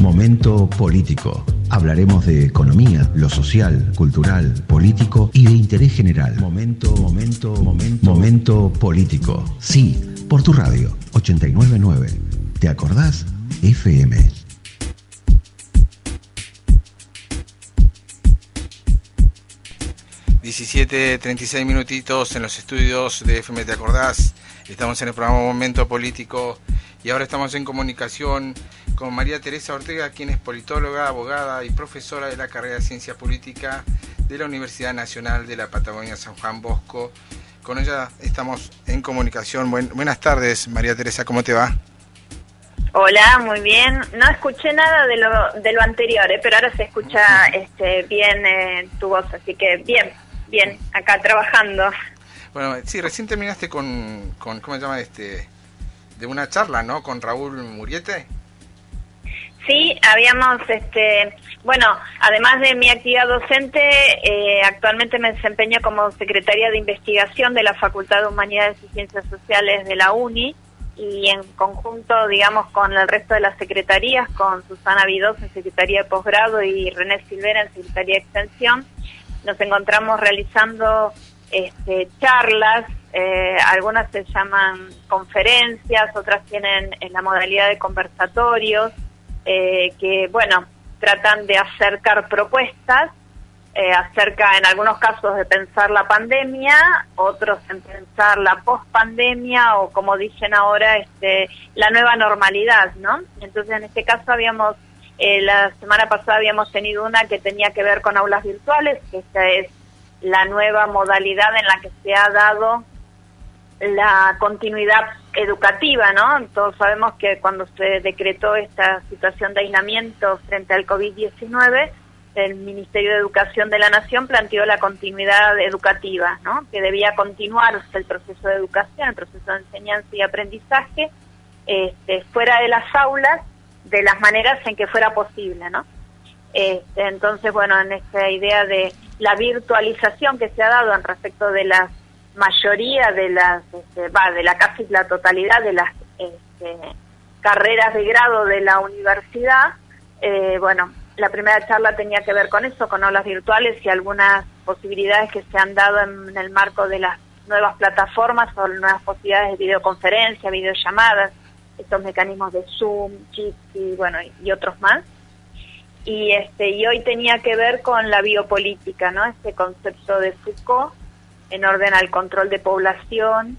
Momento político. Hablaremos de economía, lo social, cultural, político y de interés general. Momento, momento, momento. Momento político. Sí, por tu radio 899. ¿Te acordás? FM. ...17.36 minutitos en los estudios de FM Te Acordás... ...estamos en el programa Momento Político... ...y ahora estamos en comunicación con María Teresa Ortega, quien es politóloga, abogada y profesora de la carrera de Ciencia Política de la Universidad Nacional de la Patagonia San Juan Bosco. Con ella estamos en comunicación. buenas tardes, María Teresa, ¿cómo te va? Hola, muy bien. No escuché nada de lo, de lo anterior, ¿eh? pero ahora se escucha este, bien eh, tu voz, así que bien, bien, acá trabajando. Bueno, sí, recién terminaste con, con ¿cómo se llama? este De una charla, ¿no? Con Raúl Muriete. Sí, habíamos, este, bueno, además de mi actividad docente, eh, actualmente me desempeño como secretaria de investigación de la Facultad de Humanidades y Ciencias Sociales de la UNI y en conjunto, digamos, con el resto de las secretarías, con Susana Vidós en Secretaría de Posgrado y René Silvera en Secretaría de Extensión, nos encontramos realizando este, charlas, eh, algunas se llaman conferencias, otras tienen en la modalidad de conversatorios, eh, que, bueno, tratan de acercar propuestas eh, acerca, en algunos casos, de pensar la pandemia, otros en pensar la pospandemia o, como dicen ahora, este, la nueva normalidad, ¿no? Entonces, en este caso habíamos, eh, la semana pasada habíamos tenido una que tenía que ver con aulas virtuales, que esta es la nueva modalidad en la que se ha dado la continuidad educativa, ¿no? Todos sabemos que cuando se decretó esta situación de aislamiento frente al COVID-19, el Ministerio de Educación de la Nación planteó la continuidad educativa, ¿no? Que debía continuar el proceso de educación, el proceso de enseñanza y aprendizaje, este, fuera de las aulas, de las maneras en que fuera posible, ¿no? Este, entonces, bueno, en esta idea de la virtualización que se ha dado en respecto de las mayoría de las, este, va, de la casi la totalidad de las este, carreras de grado de la universidad, eh, bueno, la primera charla tenía que ver con eso, con aulas virtuales y algunas posibilidades que se han dado en, el marco de las nuevas plataformas o nuevas posibilidades de videoconferencia, videollamadas, estos mecanismos de Zoom, y bueno, y otros más. Y este y hoy tenía que ver con la biopolítica, ¿no? Este concepto de Foucault en orden al control de población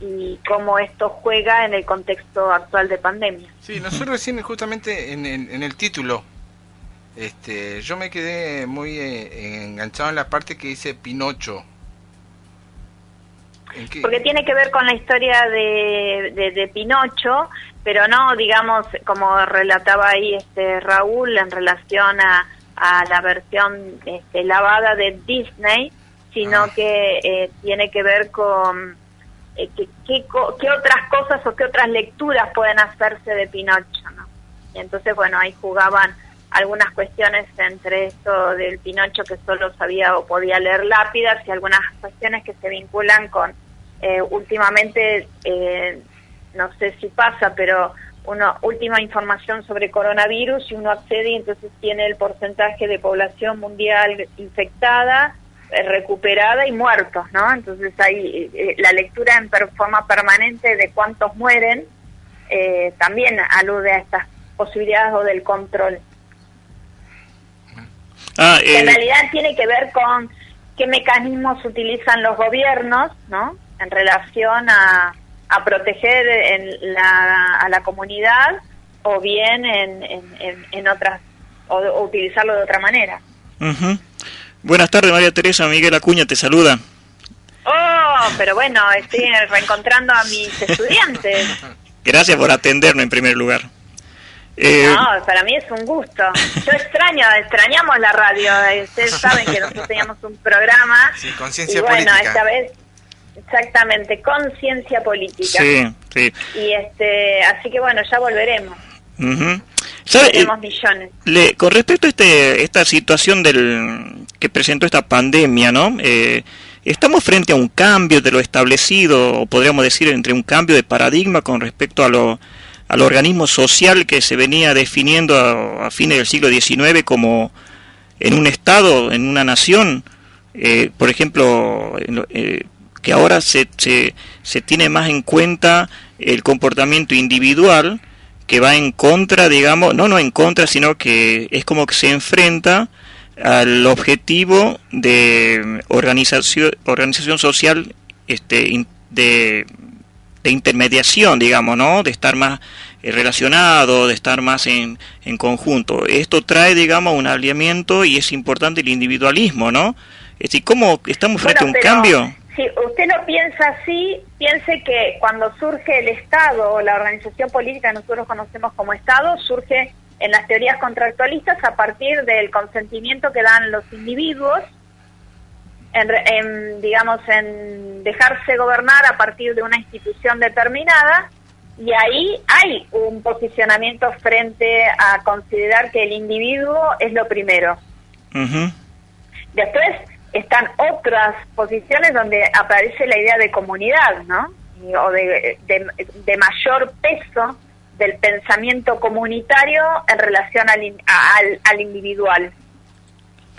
y cómo esto juega en el contexto actual de pandemia. Sí, nosotros recién justamente en, en, el título, este, yo me quedé muy eh, enganchado en la parte que dice Pinocho. Porque tiene que ver con la historia de, de, Pinocho, pero no, digamos, como relataba ahí este Raúl en relación a, a la versión este, lavada de Disney, sino ah. que eh, tiene que ver con eh, qué otras cosas o qué otras lecturas pueden hacerse de Pinocho, ¿no? Y entonces, bueno, ahí jugaban algunas cuestiones entre esto del Pinocho que solo sabía o podía leer lápidas y algunas cuestiones que se vinculan con, eh, últimamente, no sé si pasa, pero una última información sobre coronavirus y uno accede y entonces tiene el porcentaje de población mundial infectada, eh, recuperada y muertos, ¿no? Entonces hay eh, la lectura en forma permanente de cuántos mueren eh, también alude a estas posibilidades o del control. Ah, en realidad tiene que ver con qué mecanismos utilizan los gobiernos, ¿no? En relación a, a proteger en la, a la comunidad o bien en, en, en, otras, o, utilizarlo de otra manera. Buenas tardes, María Teresa. Miguel Acuña te saluda. Oh, pero bueno, estoy reencontrando a mis estudiantes. Gracias por atenderme en primer lugar. Eh, no, para mí es un gusto. Yo extraño, extrañamos la radio. Ustedes saben que nosotros teníamos un programa. Sí, conciencia y bueno, esta vez, exactamente, conciencia política. Sí, sí. Y este, así que bueno, ya volveremos. Eh, millones. Le, con respecto a este, esta situación del que presentó esta pandemia, ¿no? Eh, estamos frente a un cambio de lo establecido, o podríamos decir entre un cambio de paradigma con respecto a lo al organismo social que se venía definiendo a, fines del siglo XIX como en un Estado, en una nación, eh, por ejemplo, eh, que ahora se, se, se, tiene más en cuenta el comportamiento individual que va en contra, digamos, no, no en contra, sino que es como que se enfrenta al objetivo de organización, organización social este, de de intermediación, digamos, ¿no? De estar más eh, relacionado, de estar más en, en conjunto. Esto trae, digamos, un alineamiento y es importante el individualismo, ¿no? Es decir, ¿cómo estamos frente a un cambio? Si usted lo piensa así, piense que cuando surge el Estado o la organización política que nosotros conocemos como Estado, surge en las teorías contractualistas a partir del consentimiento que dan los individuos en, digamos, en dejarse gobernar a partir de una institución determinada y ahí hay un posicionamiento frente a considerar que el individuo es lo primero. Después están otras posiciones donde aparece la idea de comunidad, ¿no? o de, de, mayor peso del pensamiento comunitario en relación al, al, al individual.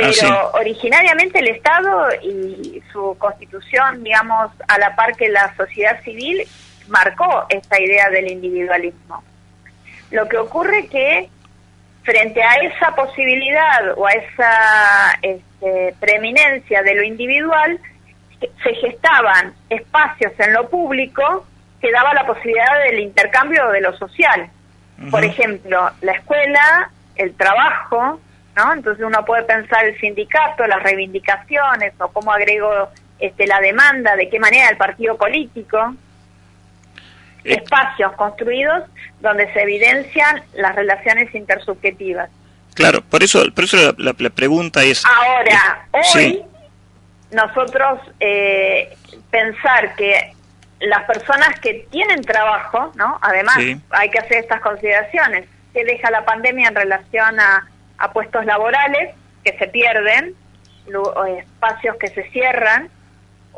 Ah, pero originariamente el Estado y su constitución, digamos, a la par que la sociedad civil, marcó esta idea del individualismo. Lo que ocurre que frente a esa posibilidad o a esa este, preeminencia de lo individual, se gestaban espacios en lo público que daba la posibilidad del intercambio de lo social. Por ejemplo, la escuela, el trabajo, entonces uno puede pensar el sindicato, las reivindicaciones o cómo agrego este, la demanda, de qué manera el partido político, eh. espacios construidos donde se evidencian las relaciones intersubjetivas. Claro, por eso, por eso la, pregunta es... Ahora, hoy nosotros eh, pensar que las personas que tienen trabajo, ¿no? Además, hay que hacer estas consideraciones. ¿Qué deja la pandemia en relación a a puestos laborales que se pierden, espacios que se cierran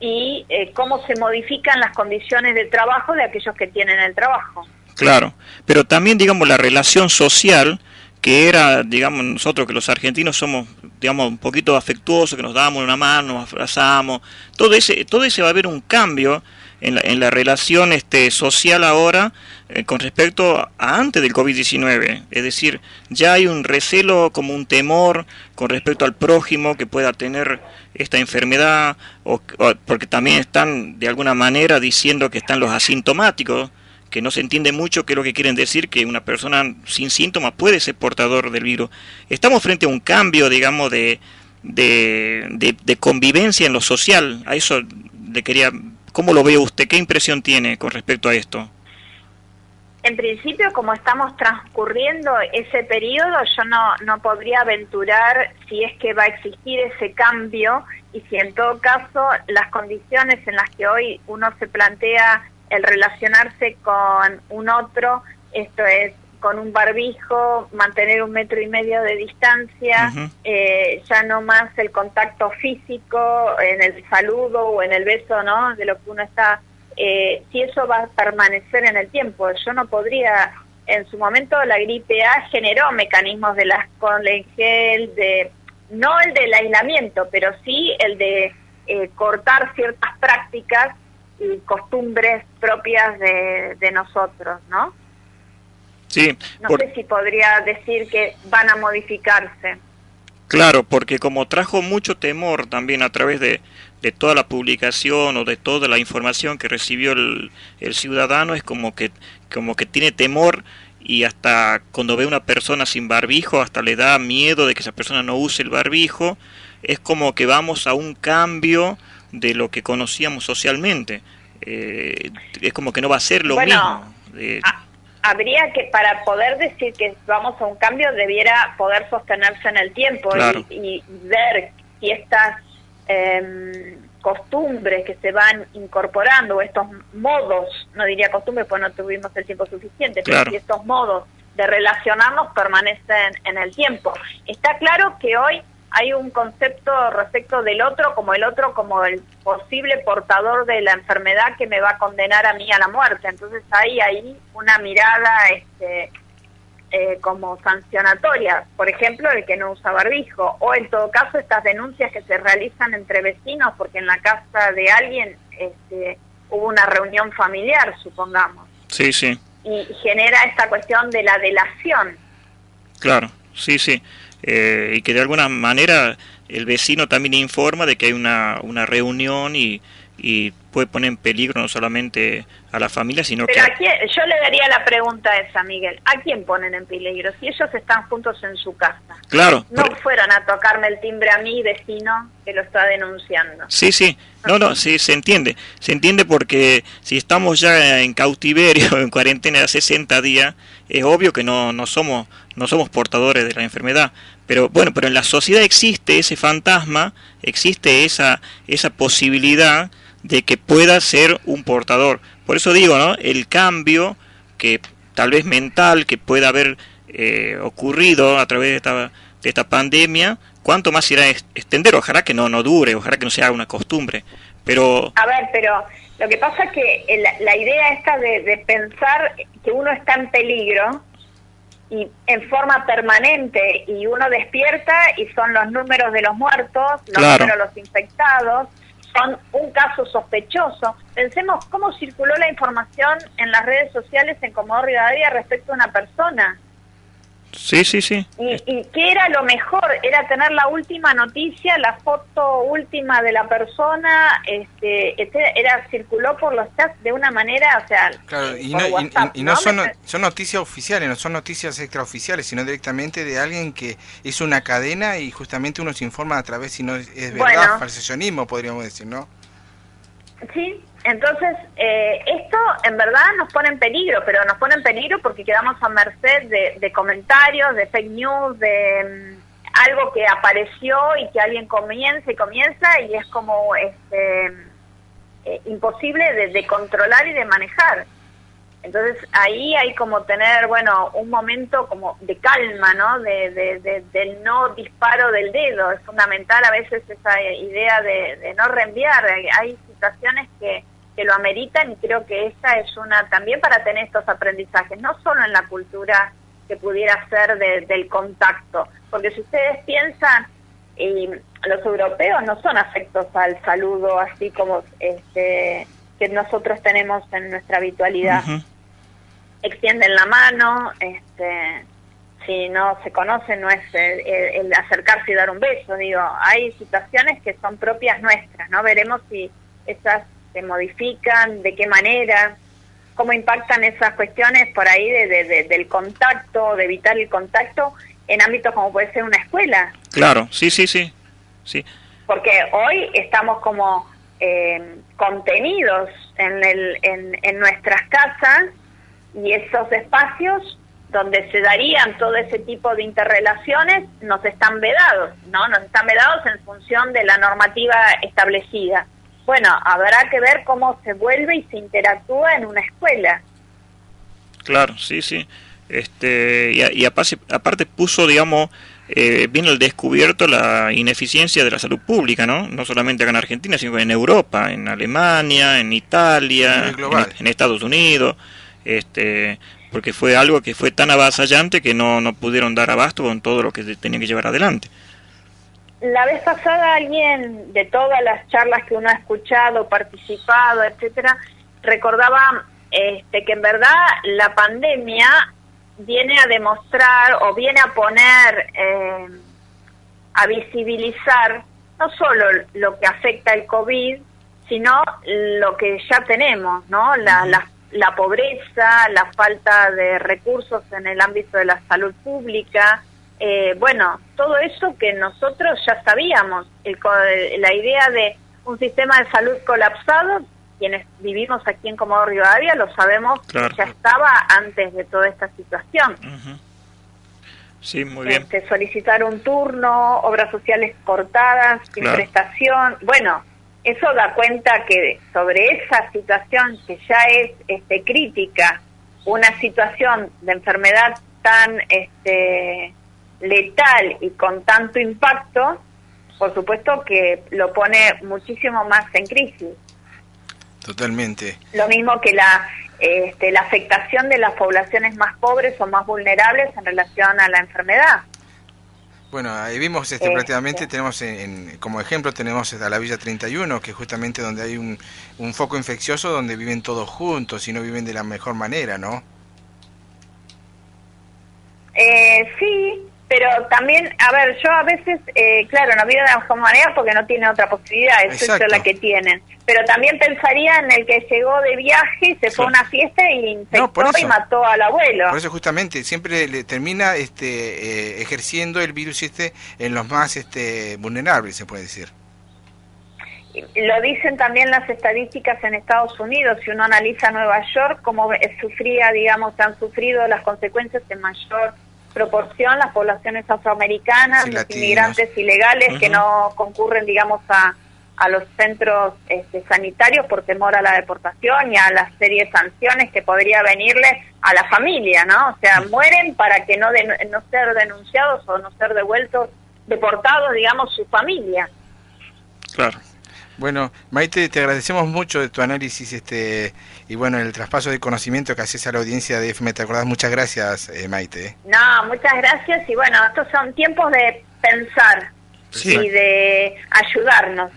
y eh, cómo se modifican las condiciones de trabajo de aquellos que tienen el trabajo. Claro, pero también digamos la relación social que era, digamos, nosotros que los argentinos somos, digamos, un poquito afectuosos, que nos damos una mano, nos abrazamos, todo ese, todo ese va a haber un cambio en la, en la relación este, social ahora eh, con respecto a antes del COVID-19. Es decir, ya hay un recelo como un temor con respecto al prójimo que pueda tener esta enfermedad, o, porque también están de alguna manera diciendo que están los asintomáticos, que no se entiende mucho qué es lo que quieren decir, que una persona sin síntomas puede ser portador del virus. Estamos frente a un cambio, digamos, de, de, de convivencia en lo social. A eso le quería ¿Cómo lo ve usted? ¿Qué impresión tiene con respecto a esto? En principio, como estamos transcurriendo ese periodo, yo no, no podría aventurar si es que va a existir ese cambio y si en todo caso las condiciones en las que hoy uno se plantea el relacionarse con un otro, esto es con un barbijo, mantener un metro y medio de distancia, eh, ya no más el contacto físico en el saludo o en el beso, ¿no? De lo que uno está, eh, si eso va a permanecer en el tiempo. Yo no podría, en su momento la gripe A generó mecanismos de las con el gel, de, no el del aislamiento, pero sí el de eh, cortar ciertas prácticas y costumbres propias de, de nosotros, ¿no? No sé si podría decir que van a modificarse. Claro, porque como trajo mucho temor también a través de, de toda la publicación o de toda la información que recibió el, el, ciudadano, es como que, como que tiene temor y hasta cuando ve una persona sin barbijo, hasta le da miedo de que esa persona no use el barbijo, es como que vamos a un cambio de lo que conocíamos socialmente. Eh, es como que no va a ser lo mismo. Eh, habría que, para poder decir que vamos a un cambio, debiera poder sostenerse en el tiempo y, ver si estas em, costumbres que se van incorporando, o estos modos, no diría costumbres, pues no tuvimos el tiempo suficiente, pero si estos modos de relacionarnos permanecen en el tiempo. Está claro que hoy hay un concepto respecto del otro como el otro como el posible portador de la enfermedad que me va a condenar a mí a la muerte. Entonces hay ahí una mirada este, eh, como sancionatoria, por ejemplo, el que no usa barbijo, o en todo caso estas denuncias que se realizan entre vecinos porque en la casa de alguien este, hubo una reunión familiar, supongamos. Sí, sí. Y genera esta cuestión de la delación. Claro, sí, sí. Eh, y que de alguna manera el vecino también informa de que hay una, una reunión y, y puede poner en peligro no solamente a la familia, sino Pero que... A yo le daría la pregunta esa, Miguel. ¿A quién ponen en peligro? Si ellos están juntos en su casa. Claro. No fueron a tocarme el timbre a mi vecino que lo está denunciando. Sí, sí. No, no, sí, se entiende. Se entiende porque si estamos ya en cautiverio, en cuarentena de 60 días, es obvio que no, no, somos, no somos portadores de la enfermedad. Pero bueno, pero en la sociedad existe ese fantasma, existe esa, esa posibilidad de que pueda ser un portador. Por eso digo, ¿no? El cambio que tal vez mental que pueda haber eh, ocurrido a través de esta, de esta pandemia, ¿cuánto más irá a extender? Ojalá que no, no dure, ojalá que no sea una costumbre. Pero... A ver, pero lo que pasa es que la, idea esta de, pensar que uno está en peligro y en forma permanente y uno despierta y son los números de los muertos, los números de los infectados, son un caso sospechoso. Pensemos cómo circuló la información en las redes sociales en Comodoro Rivadavia respecto a una persona. Sí, sí, sí. ¿Y, ¿Y qué era lo mejor? Era tener la última noticia, la foto última de la persona, este, era circuló por los chats de una manera, o sea, claro, y no, Son, son noticias oficiales, no son noticias extraoficiales, sino directamente de alguien que hizo una cadena y justamente uno se informa a través si no es verdad, falsacionismo podríamos decir, ¿no? Sí, entonces, eh, esto en verdad nos pone en peligro, pero nos pone en peligro porque quedamos a merced de, comentarios, de fake news, de mm, algo que apareció y que alguien comienza y comienza y es como este, eh, imposible de, controlar y de manejar. Entonces ahí hay como tener, bueno, un momento como de calma, ¿no? De, del no disparo del dedo. Es fundamental a veces esa idea de, no reenviar. Hay situaciones que que lo ameritan y creo que esta es una también para tener estos aprendizajes, no solo en la cultura que pudiera ser del contacto, porque si ustedes piensan, y los europeos no son afectos al saludo así como este que nosotros tenemos en nuestra habitualidad. Extienden la mano, este si no se conocen no es el, acercarse y dar un beso, digo, hay situaciones que son propias nuestras, ¿no? Veremos si esas se modifican, de qué manera, cómo impactan esas cuestiones por ahí de, del contacto, de evitar el contacto en ámbitos como puede ser una escuela. Claro, sí, sí, sí, sí. Porque hoy estamos como eh, contenidos en, el, en, en nuestras casas y esos espacios donde se darían todo ese tipo de interrelaciones nos están vedados, ¿no? Nos están vedados en función de la normativa establecida bueno, habrá que ver cómo se vuelve y se interactúa en una escuela. Claro, sí, sí. Este, y, aparte, puso, digamos, eh, bien el descubierto la ineficiencia de la salud pública, ¿no? No solamente acá en Argentina, sino en Europa, en Alemania, en Italia, en, Estados Unidos, este, porque fue algo que fue tan avasallante que no, no pudieron dar abasto con todo lo que tenían que llevar adelante la vez pasada alguien de todas las charlas que uno ha escuchado, participado, etcétera, recordaba este, que en verdad la pandemia viene a demostrar o viene a poner, eh, a visibilizar no solo lo que afecta el COVID, sino lo que ya tenemos, ¿no? La, la, la pobreza, la falta de recursos en el ámbito de la salud pública, eh, bueno, todo eso que nosotros ya sabíamos, la idea de un sistema de salud colapsado, quienes vivimos aquí en Comodoro Rivadavia lo sabemos ya estaba antes de toda esta situación. Sí, muy bien. Este, solicitar un turno, obras sociales cortadas, sin prestación, bueno, eso da cuenta que sobre esa situación que ya es este, crítica, una situación de enfermedad tan este, letal y con tanto impacto, por supuesto que lo pone muchísimo más en crisis. Totalmente. Lo mismo que la, este, la afectación de las poblaciones más pobres o más vulnerables en relación a la enfermedad. Bueno, ahí vimos este, Este. prácticamente, tenemos en, en- como ejemplo, tenemos a la Villa 31, que es justamente donde hay un, un foco infeccioso donde viven todos juntos y no viven de la mejor manera, ¿no? Eh, sí, pero también, a ver, yo a veces, eh, claro, no vivo de la mejor manera porque no tiene otra posibilidad, eso es la que tienen. Pero también pensaría en el que llegó de viaje y se fue a una fiesta y infectó eso. y mató al abuelo. Por eso justamente siempre le termina este, eh, ejerciendo el virus este en los más este, vulnerables, se puede decir. Lo dicen también las estadísticas en Estados Unidos. Si uno analiza Nueva York, cómo sufría, digamos, han sufrido las consecuencias en mayor proporción las poblaciones afroamericanas, Sí, los latinos. inmigrantes ilegales que no concurren, digamos, a, a los centros este, sanitarios por temor a la deportación y a la serie de sanciones que podría venirle a la familia, ¿no? O sea, mueren para que no, den- no ser denunciados o no ser devueltos, deportados, digamos, su familia. Claro. Bueno, Maite, te agradecemos mucho de tu análisis este y bueno, el traspaso de conocimiento que haces a la audiencia de FM, ¿te acordás? Muchas gracias, eh, Maite. ¿eh? No, muchas gracias y bueno, estos son tiempos de pensar Sí. y de ayudarnos.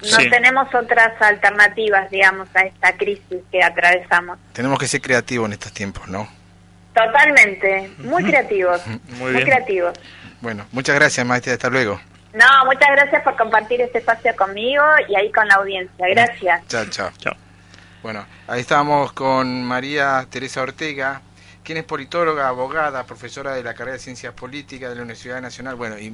No Sí. tenemos otras alternativas, digamos, a esta crisis que atravesamos. Tenemos que ser creativos en estos tiempos, ¿no? Totalmente, muy creativos, Muy muy, creativos. Bueno, muchas gracias, Maite, hasta luego. No, muchas gracias por compartir este espacio conmigo y ahí con la audiencia. Gracias. Chao, chao. Chao. Bueno, ahí estábamos con María Teresa Ortega, quien es politóloga, abogada, profesora de la carrera de Ciencias Políticas de la Universidad Nacional. Bueno, y